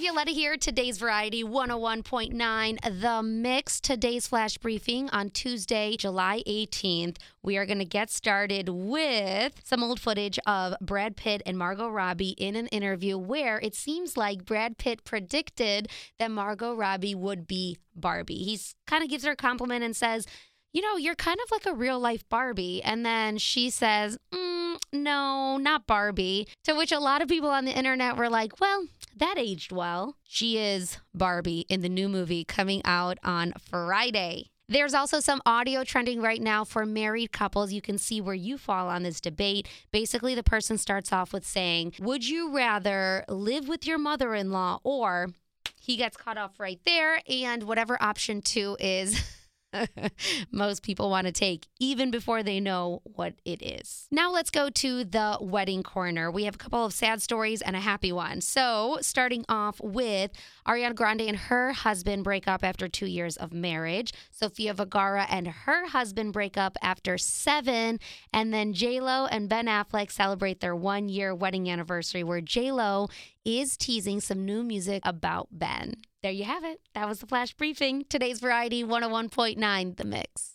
Violetta here. Today's Variety 101.9 The Mix. Today's flash briefing on Tuesday, July 18th. We are going to get started with some old footage of Brad Pitt and Margot Robbie in an interview where it seems like Brad Pitt predicted that Margot Robbie would be Barbie. He kind of gives her a compliment and says, You know, you're kind of like a real life Barbie. And then she says, mm, No, not Barbie. To which a lot of people on the internet were like, Well, that aged well. She is Barbie in the new movie coming out on Friday. There's also some audio trending right now for married couples. You can see where you fall on this debate. Basically, the person starts off with saying, Would you rather live with your mother in law or he gets cut off right there? And whatever option two is. most people want to take even before they know what it is. Now let's go to the wedding corner. We have a couple of sad stories and a happy one. So, starting off with Ariana Grande and her husband break up after 2 years of marriage. Sofia Vergara and her husband break up after 7, and then J-Lo and Ben Affleck celebrate their 1-year wedding anniversary where J-Lo is teasing some new music about Ben. There you have it. That was the flash briefing. Today's Variety 101.9 The Mix.